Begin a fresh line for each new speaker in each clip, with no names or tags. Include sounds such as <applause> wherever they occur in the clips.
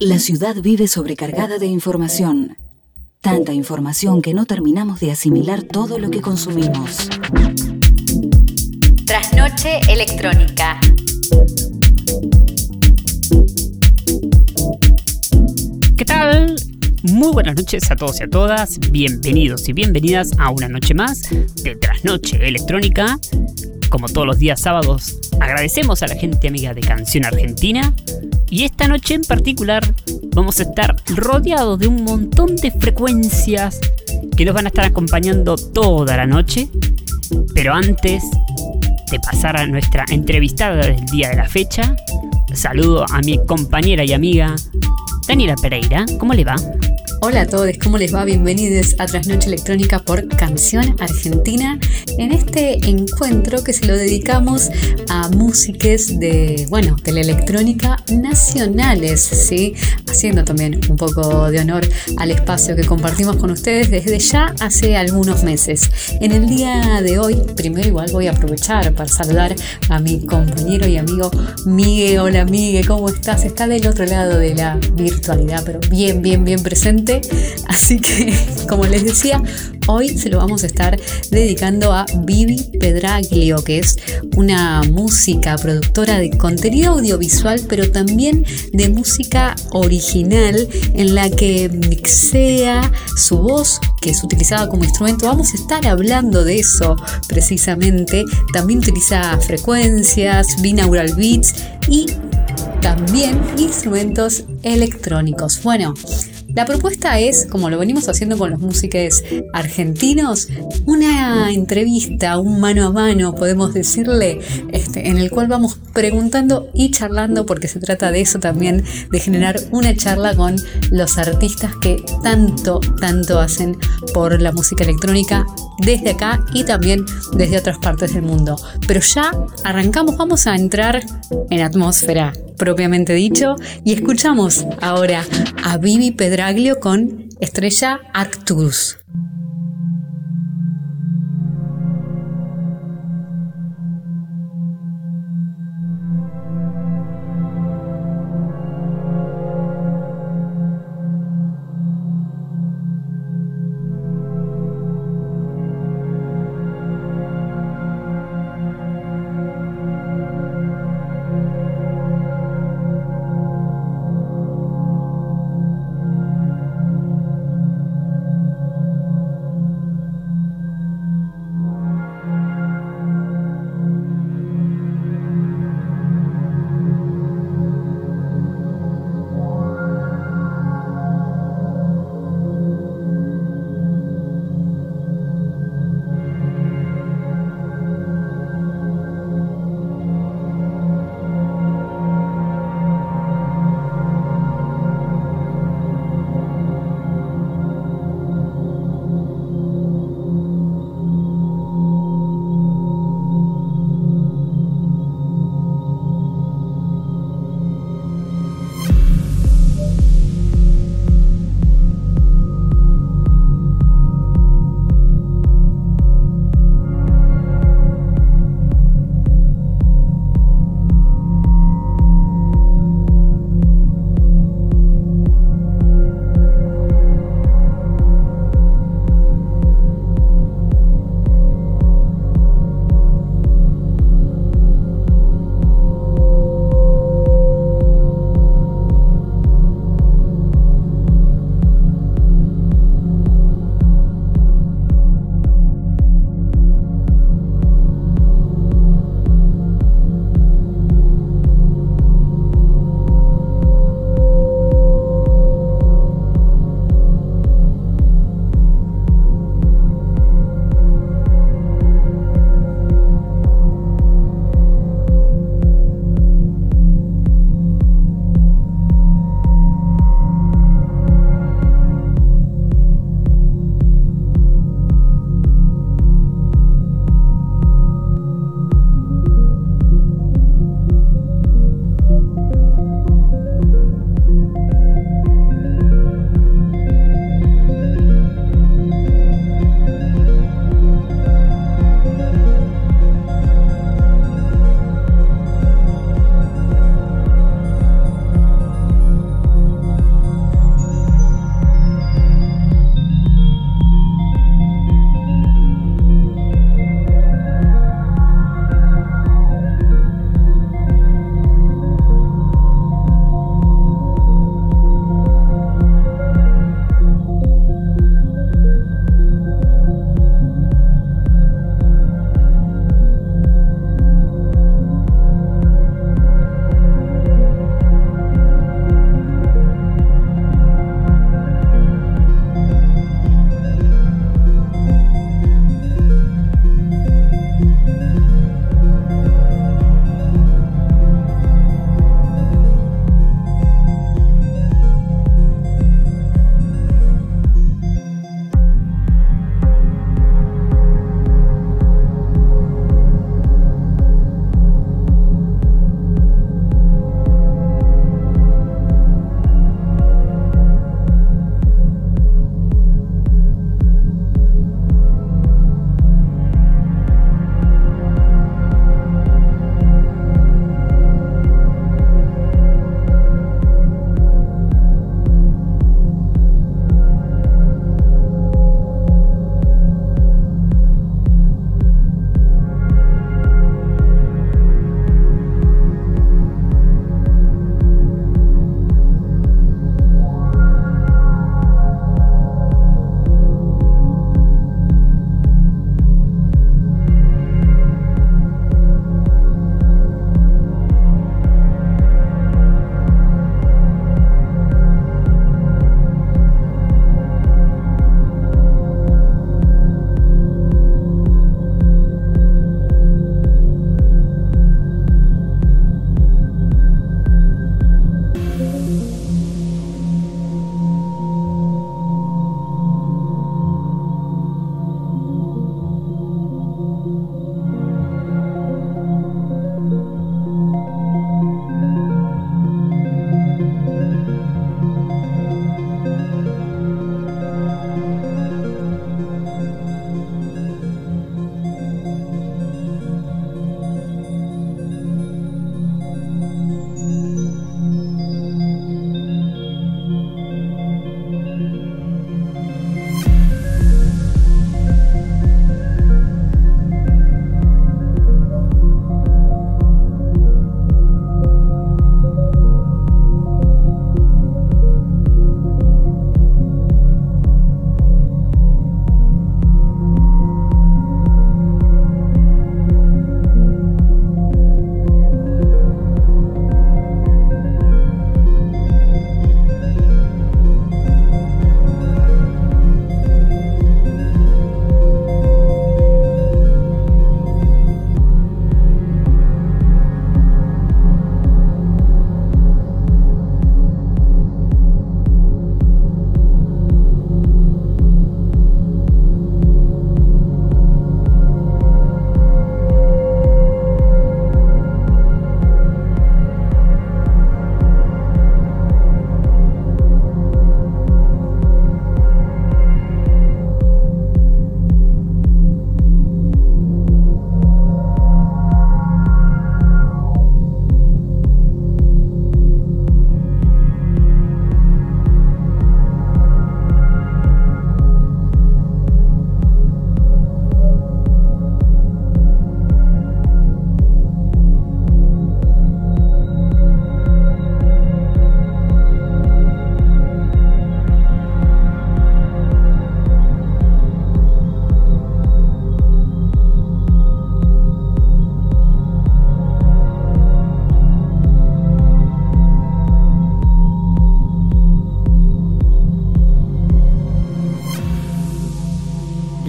La ciudad vive sobrecargada de información. Tanta información que no terminamos de asimilar todo lo que consumimos.
Trasnoche electrónica.
¿Qué tal? Muy buenas noches a todos y a todas. Bienvenidos y bienvenidas a una noche más de Trasnoche Electrónica. Como todos los días sábados, agradecemos a la gente amiga de Canción Argentina y esta noche en particular vamos a estar rodeados de un montón de frecuencias que nos van a estar acompañando toda la noche. Pero antes de pasar a nuestra entrevistada del día de la fecha, saludo a mi compañera y amiga Daniela Pereira. ¿Cómo le va?
Hola a todos, ¿cómo les va? Bienvenidos a Trasnoche Electrónica por Canción Argentina. En este encuentro que se lo dedicamos a músicas de, bueno, de la electrónica nacionales, ¿sí? Haciendo también un poco de honor al espacio que compartimos con ustedes desde ya hace algunos meses. En el día de hoy, primero igual voy a aprovechar para saludar a mi compañero y amigo Miguel. Hola Miguel, ¿cómo estás? Está del otro lado de la virtualidad, pero bien, bien, bien presente Así que, <laughs> como les decía, hoy se lo vamos a estar dedicando a Vivi Pedraglio, que es una música productora de contenido audiovisual, pero también de música original en la que mixea su voz, que es utilizada como instrumento. Vamos a estar hablando de eso precisamente. También utiliza frecuencias, binaural beats y también instrumentos electrónicos. Bueno, la propuesta es, como lo venimos haciendo con los músicos argentinos, una entrevista, un mano a mano, podemos decirle, este, en el cual vamos preguntando y charlando, porque se trata de eso también, de generar una charla con los artistas que tanto, tanto hacen por la música electrónica desde acá y también desde otras partes del mundo. Pero ya arrancamos, vamos a entrar en atmósfera propiamente dicho y escuchamos ahora a Vivi Pedraglio con Estrella Arcturus.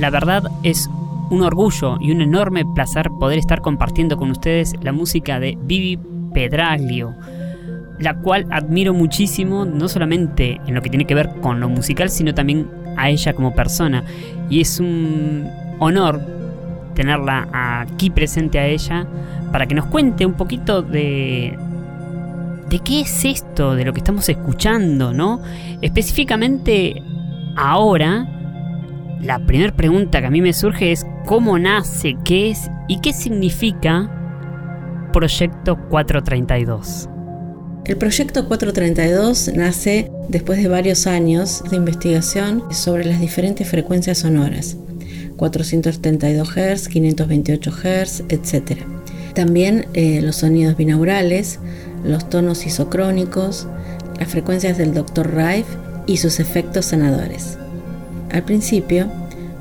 La verdad es un orgullo y un enorme placer poder estar compartiendo con ustedes la música de Vivi Pedraglio, la cual admiro muchísimo, no solamente en lo que tiene que ver con lo musical, sino también a ella como persona. Y es un honor tenerla aquí presente a ella para que nos cuente un poquito de, de qué es esto, de lo que estamos escuchando, ¿no? Específicamente ahora, la primera pregunta que a mí me surge es cómo nace, qué es y qué significa Proyecto 432.
El proyecto 432 nace después de varios años de investigación sobre las diferentes frecuencias sonoras, 432 Hz, 528 Hz, etc. También eh, los sonidos binaurales, los tonos isocrónicos, las frecuencias del Dr. Rife y sus efectos sanadores. Al principio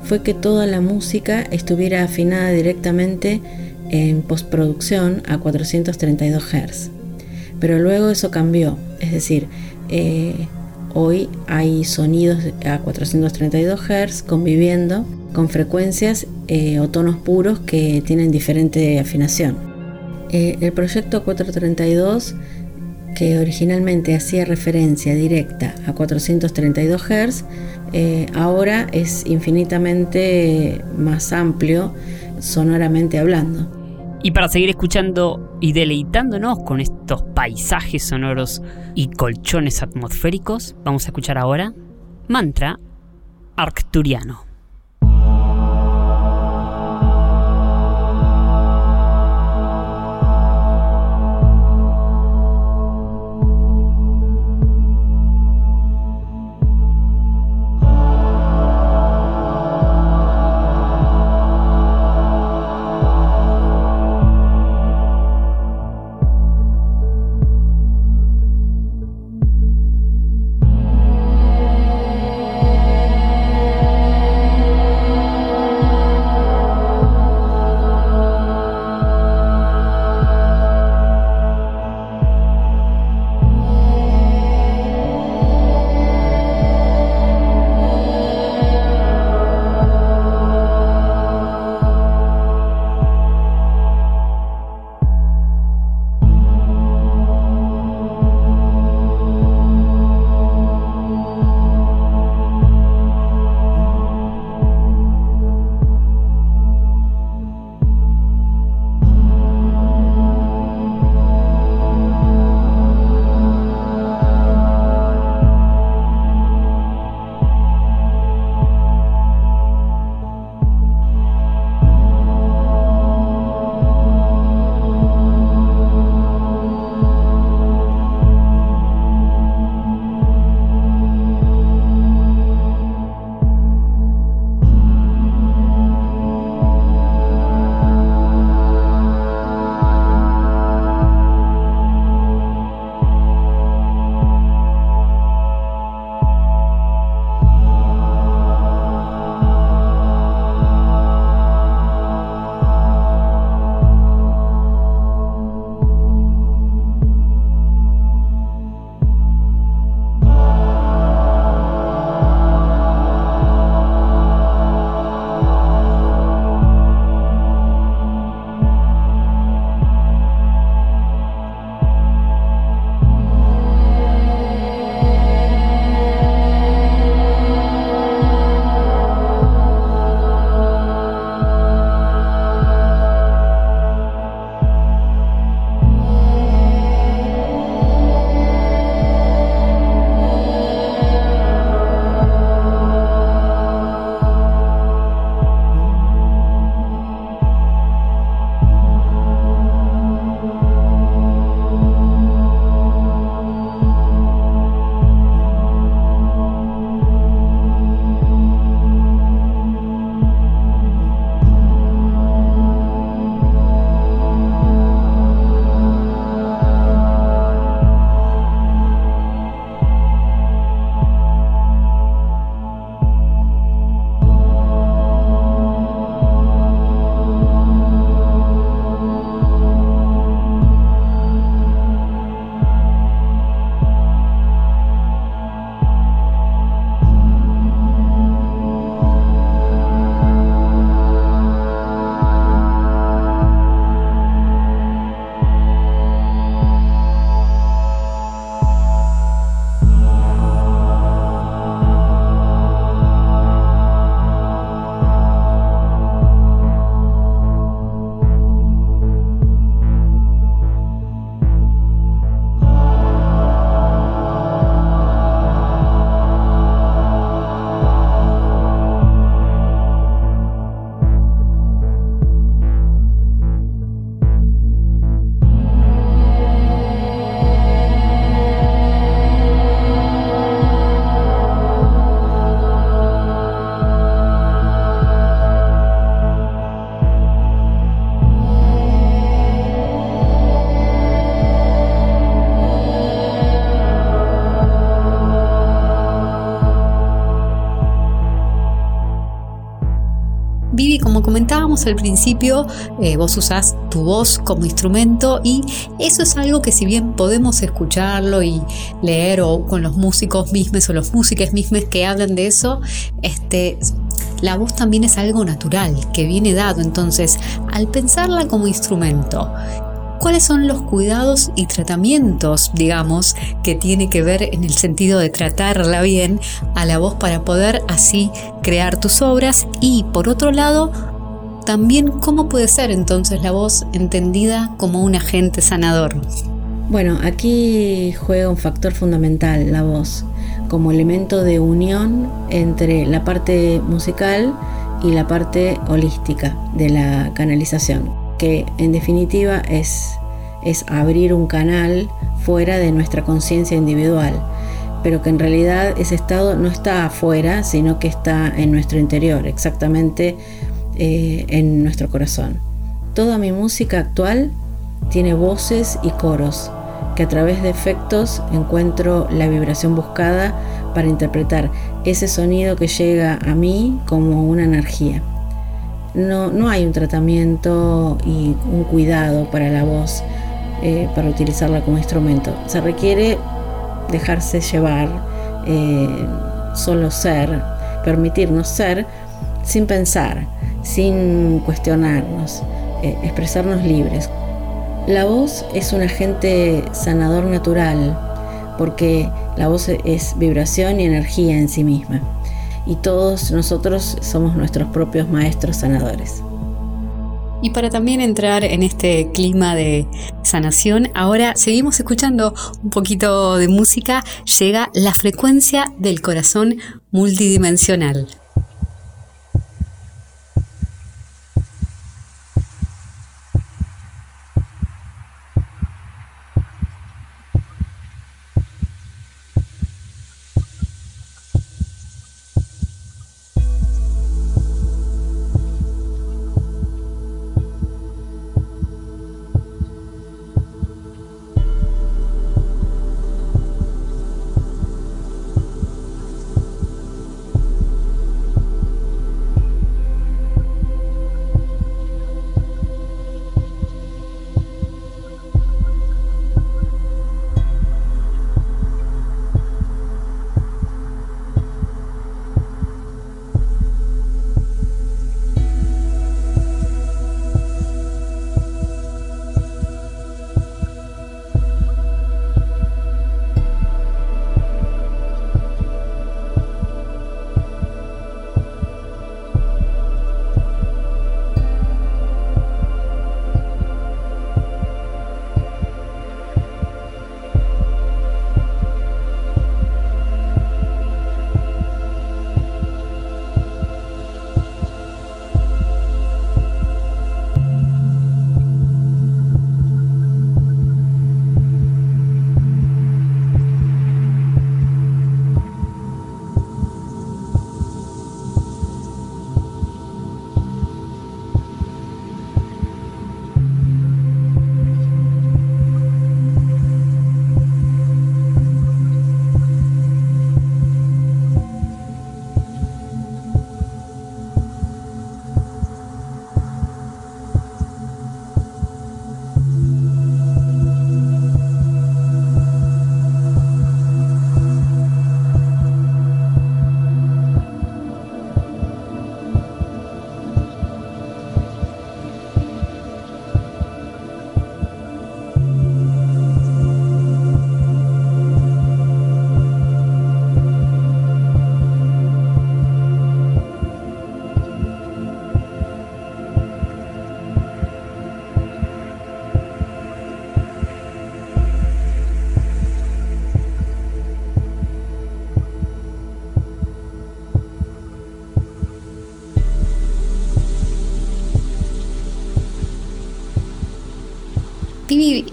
fue que toda la música estuviera afinada directamente en postproducción a 432 Hz. Pero luego eso cambió, es decir, eh, hoy hay sonidos a 432 Hz conviviendo con frecuencias eh, o tonos puros que tienen diferente afinación. Eh, el proyecto 432, que originalmente hacía referencia directa a 432 Hz, ahora es infinitamente más amplio sonoramente hablando.
Y para seguir escuchando y deleitándonos con estos paisajes sonoros y colchones atmosféricos, vamos a escuchar ahora Mantra Arcturiano.
Al principio, eh, vos usás tu voz como instrumento y eso es algo que si bien podemos escucharlo y leer o con los músicos mismos o los músicos mismos que hablan de eso, este, la voz también es algo natural, que viene dado. Entonces, al pensarla como instrumento, cuáles son los cuidados y tratamientos, digamos, que tiene que ver en el sentido de tratarla bien a la voz para poder así crear tus obras y por otro lado, también cómo puede ser entonces la voz entendida como un agente sanador.
Bueno, aquí juega un factor fundamental la voz, como elemento de unión entre la parte musical y la parte holística de la canalización que en definitiva es, es abrir un canal fuera de nuestra conciencia individual, pero que en realidad ese estado no está afuera, sino que está en nuestro interior, exactamente eh, en nuestro corazón. Toda mi música actual tiene voces y coros, que a través de efectos encuentro la vibración buscada para interpretar ese sonido que llega a mí como una energía no, hay un tratamiento y un cuidado para la voz eh, para utilizarla como instrumento. Se requiere dejarse llevar, eh, solo ser, permitirnos ser sin pensar, sin cuestionarnos, eh, expresarnos libres. La voz es un agente sanador natural porque la voz es vibración y energía en sí misma y todos nosotros somos nuestros propios maestros sanadores.
Y para también entrar en este clima de sanación, ahora seguimos escuchando un poquito de música, llega la frecuencia del corazón multidimensional.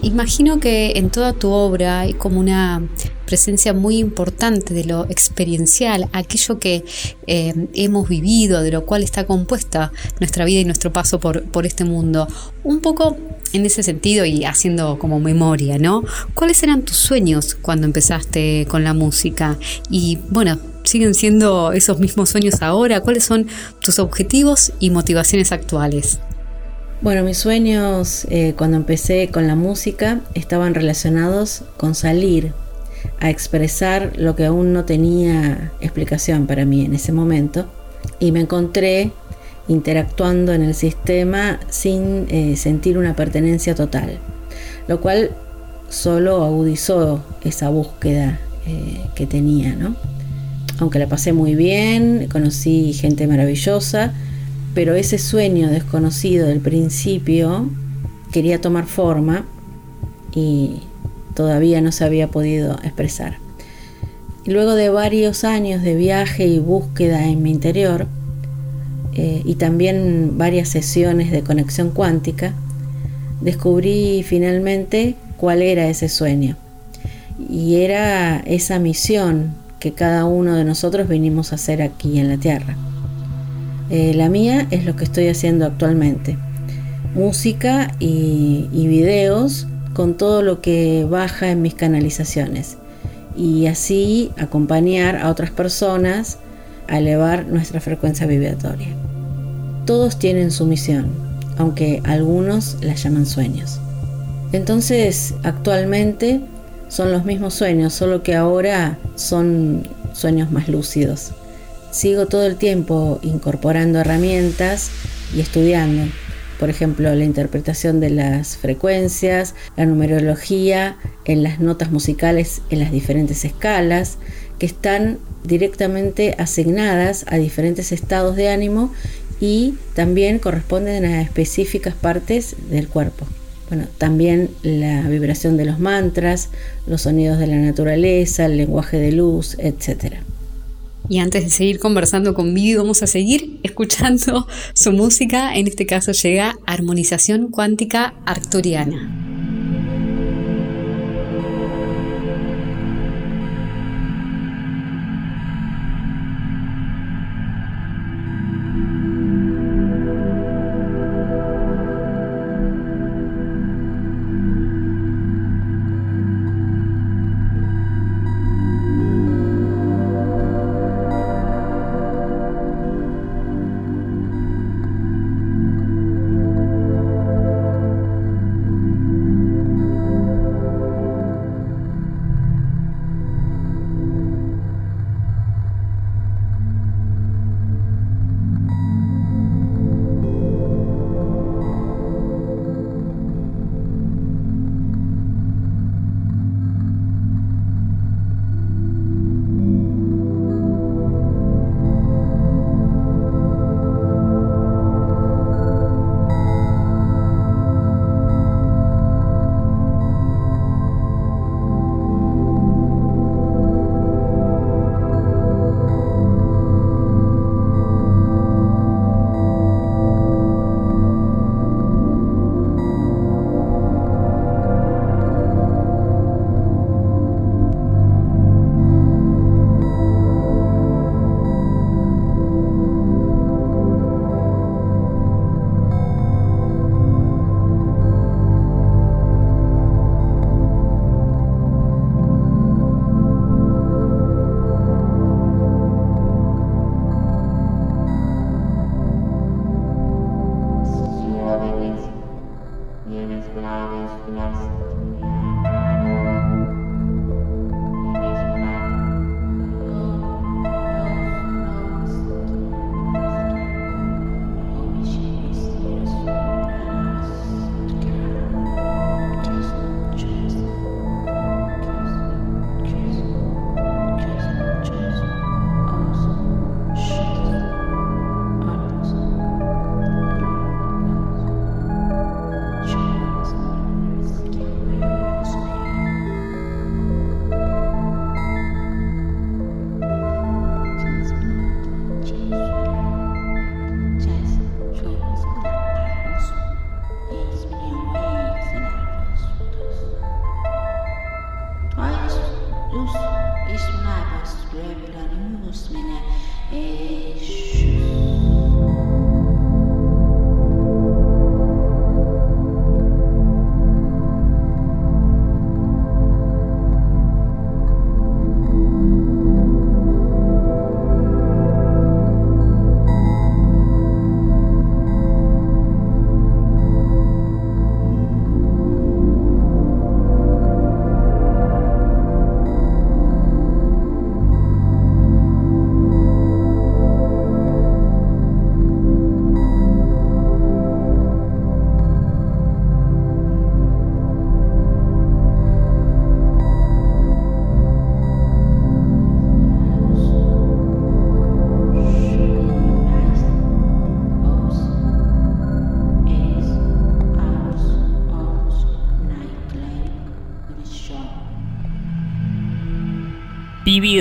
Imagino que en toda tu obra hay como una presencia muy importante de lo experiencial, aquello que eh, hemos vivido, de lo cual está compuesta nuestra vida y nuestro paso por, por este mundo. Un poco en ese sentido y haciendo como memoria, ¿no? ¿Cuáles eran tus sueños cuando empezaste con la música? Y bueno, ¿Siguen siendo esos mismos sueños ahora? ¿Cuáles son tus objetivos y motivaciones actuales?
Bueno, mis sueños eh, cuando empecé con la música estaban relacionados con salir a expresar lo que aún no tenía explicación para mí en ese momento y me encontré interactuando en el sistema sin eh, sentir una pertenencia total, lo cual solo agudizó esa búsqueda eh, que tenía, ¿no? Aunque la pasé muy bien, conocí gente maravillosa, pero ese sueño desconocido del principio quería tomar forma y todavía no se había podido expresar. Luego de varios años de viaje y búsqueda en mi interior, eh, y también varias sesiones de conexión cuántica, descubrí finalmente cuál era ese sueño. Y era esa misión que cada uno de nosotros venimos a hacer aquí en la Tierra. Eh, la mía es lo que estoy haciendo actualmente. Música y, y videos con todo lo que baja en mis canalizaciones. Y así acompañar a otras personas a elevar nuestra frecuencia vibratoria. Todos tienen su misión, aunque algunos la llaman sueños. Entonces, actualmente son los mismos sueños, solo que ahora son sueños más lúcidos. Sigo todo el tiempo incorporando herramientas y estudiando. Por ejemplo, la interpretación de las frecuencias, la numerología en las notas musicales en las diferentes escalas, que están directamente asignadas a diferentes estados de ánimo y también corresponden a específicas partes del cuerpo. Bueno, también la vibración de los mantras, los sonidos de la naturaleza, el lenguaje de luz, etcétera.
Y antes de seguir conversando con Vivi, vamos a seguir escuchando su música. En este caso llega Armonización Cuántica Arcturiana.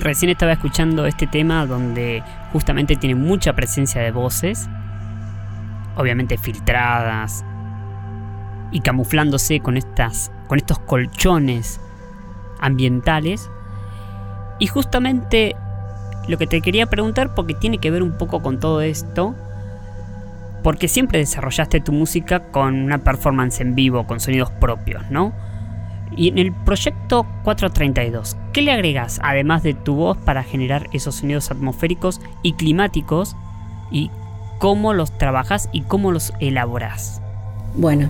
Recién estaba escuchando este tema donde justamente tiene mucha presencia de voces, obviamente filtradas y camuflándose con estas con estos colchones ambientales. Y justamente lo que te quería preguntar porque tiene que ver un poco con todo esto porque siempre desarrollaste tu música con una performance en vivo, con sonidos propios, ¿no? Y en el proyecto 432, ¿qué le agregas además de tu voz para generar esos sonidos atmosféricos y climáticos? ¿Y cómo los trabajas y cómo los elaboras?
Bueno,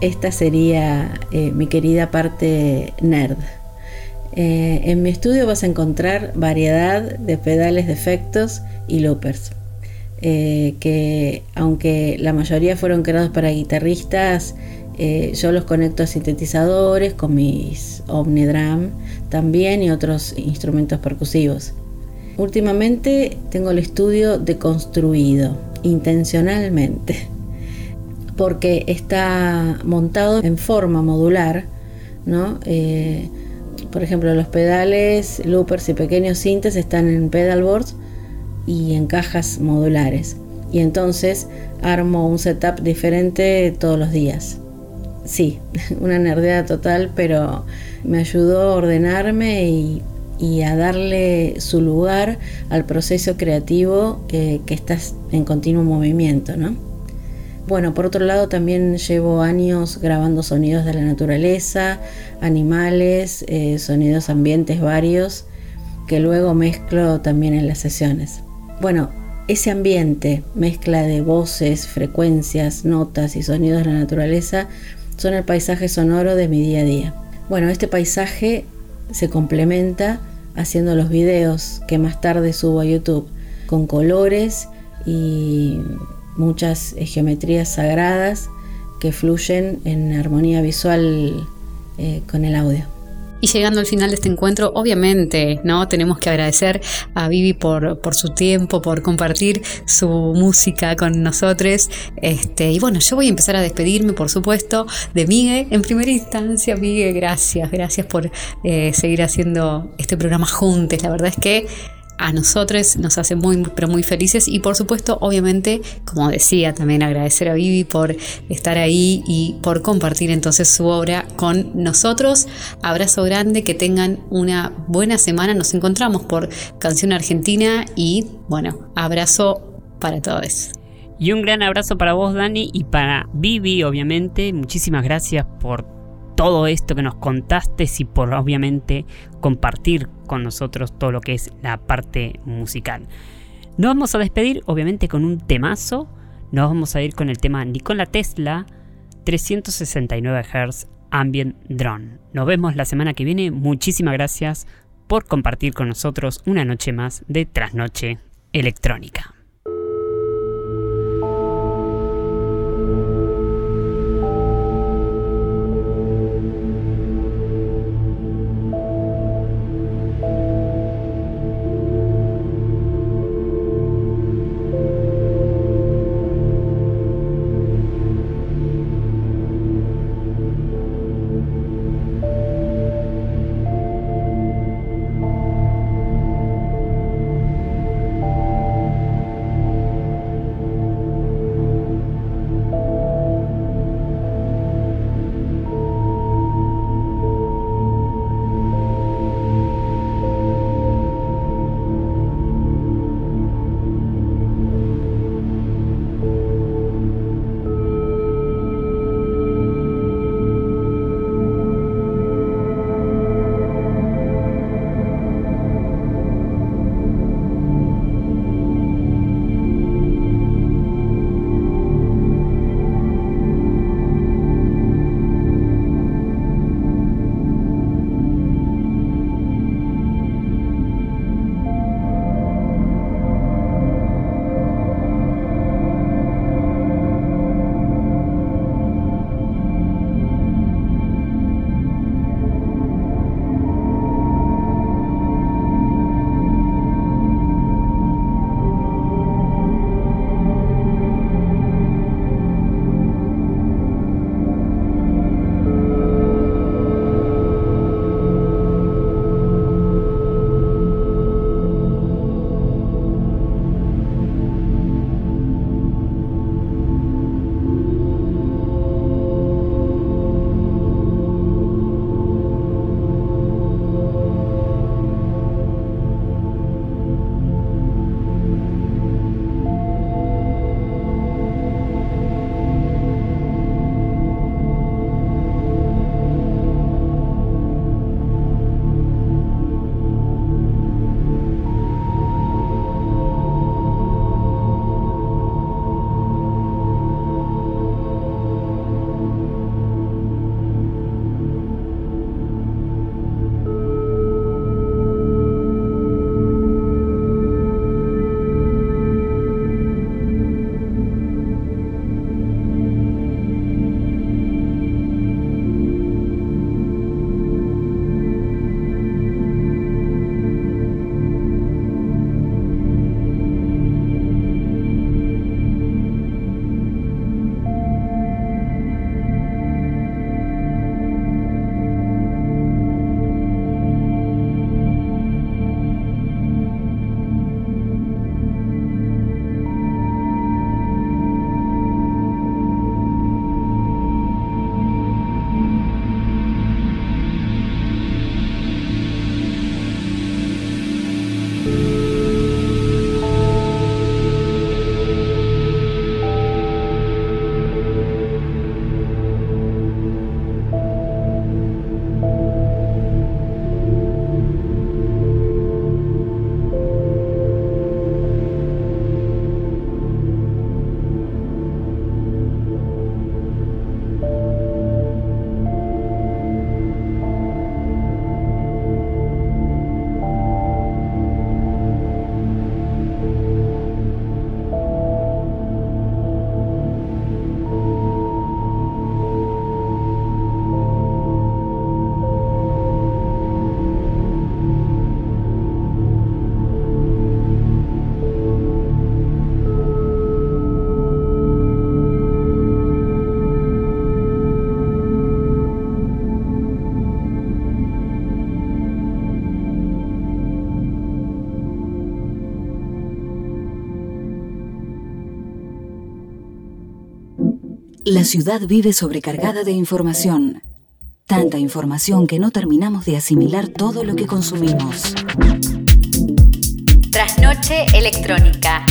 esta sería eh, mi querida parte nerd. Eh, en mi estudio vas a encontrar variedad de pedales de efectos y loopers. Eh, que aunque la mayoría fueron creados para guitarristas, eh, yo los conecto a sintetizadores con mis Omnidrum también y otros instrumentos percusivos. Últimamente tengo el estudio deconstruido intencionalmente <laughs> porque está montado en forma modular, ¿no? Eh, por ejemplo, los pedales, loopers y pequeños sintes están en pedalboards y en cajas modulares. Y entonces armo un setup diferente todos los días. Sí, <laughs> una nerdeada total, pero me ayudó a ordenarme y, a darle su lugar al proceso creativo que, que está en continuo movimiento, ¿no? Bueno, por otro lado también llevo años grabando sonidos de la naturaleza, animales, eh, sonidos ambientes varios, que luego mezclo también en las sesiones. Bueno, ese ambiente, mezcla de voces, frecuencias, notas y sonidos de la naturaleza, son el paisaje sonoro de mi día a día. Bueno, este paisaje se complementa haciendo los videos que más tarde subo a YouTube, con colores y muchas geometrías sagradas que fluyen en armonía visual eh, con el audio.
Y llegando al final de este encuentro, obviamente, ¿no? Tenemos que agradecer a Vivi por, por su tiempo, por compartir su música con nosotros. Este, y bueno, yo voy a empezar a despedirme, por supuesto, de Miguel. En primera instancia, Miguel, gracias, gracias por eh, seguir haciendo este programa juntos. La verdad es que a nosotros nos hace muy, pero muy felices y por supuesto, obviamente, como decía, también agradecer a Vivi por estar ahí y por compartir entonces su obra con nosotros. Abrazo grande, que tengan una buena semana. Nos encontramos por Canción Argentina y bueno, abrazo para todos.
Y un gran abrazo para vos, Dani, y para Vivi, obviamente. Muchísimas gracias por todo esto que nos contaste y por obviamente compartir con nosotros todo lo que es la parte musical. Nos vamos a despedir obviamente con un temazo. Nos vamos a ir con el tema Nikola Tesla 369 Hz Ambient Drone. Nos vemos la semana que viene. Muchísimas gracias por compartir con nosotros una noche más de Trasnoche Electrónica.
La ciudad vive sobrecargada de información. Tanta información que no terminamos de asimilar todo lo que consumimos.
Trasnoche electrónica.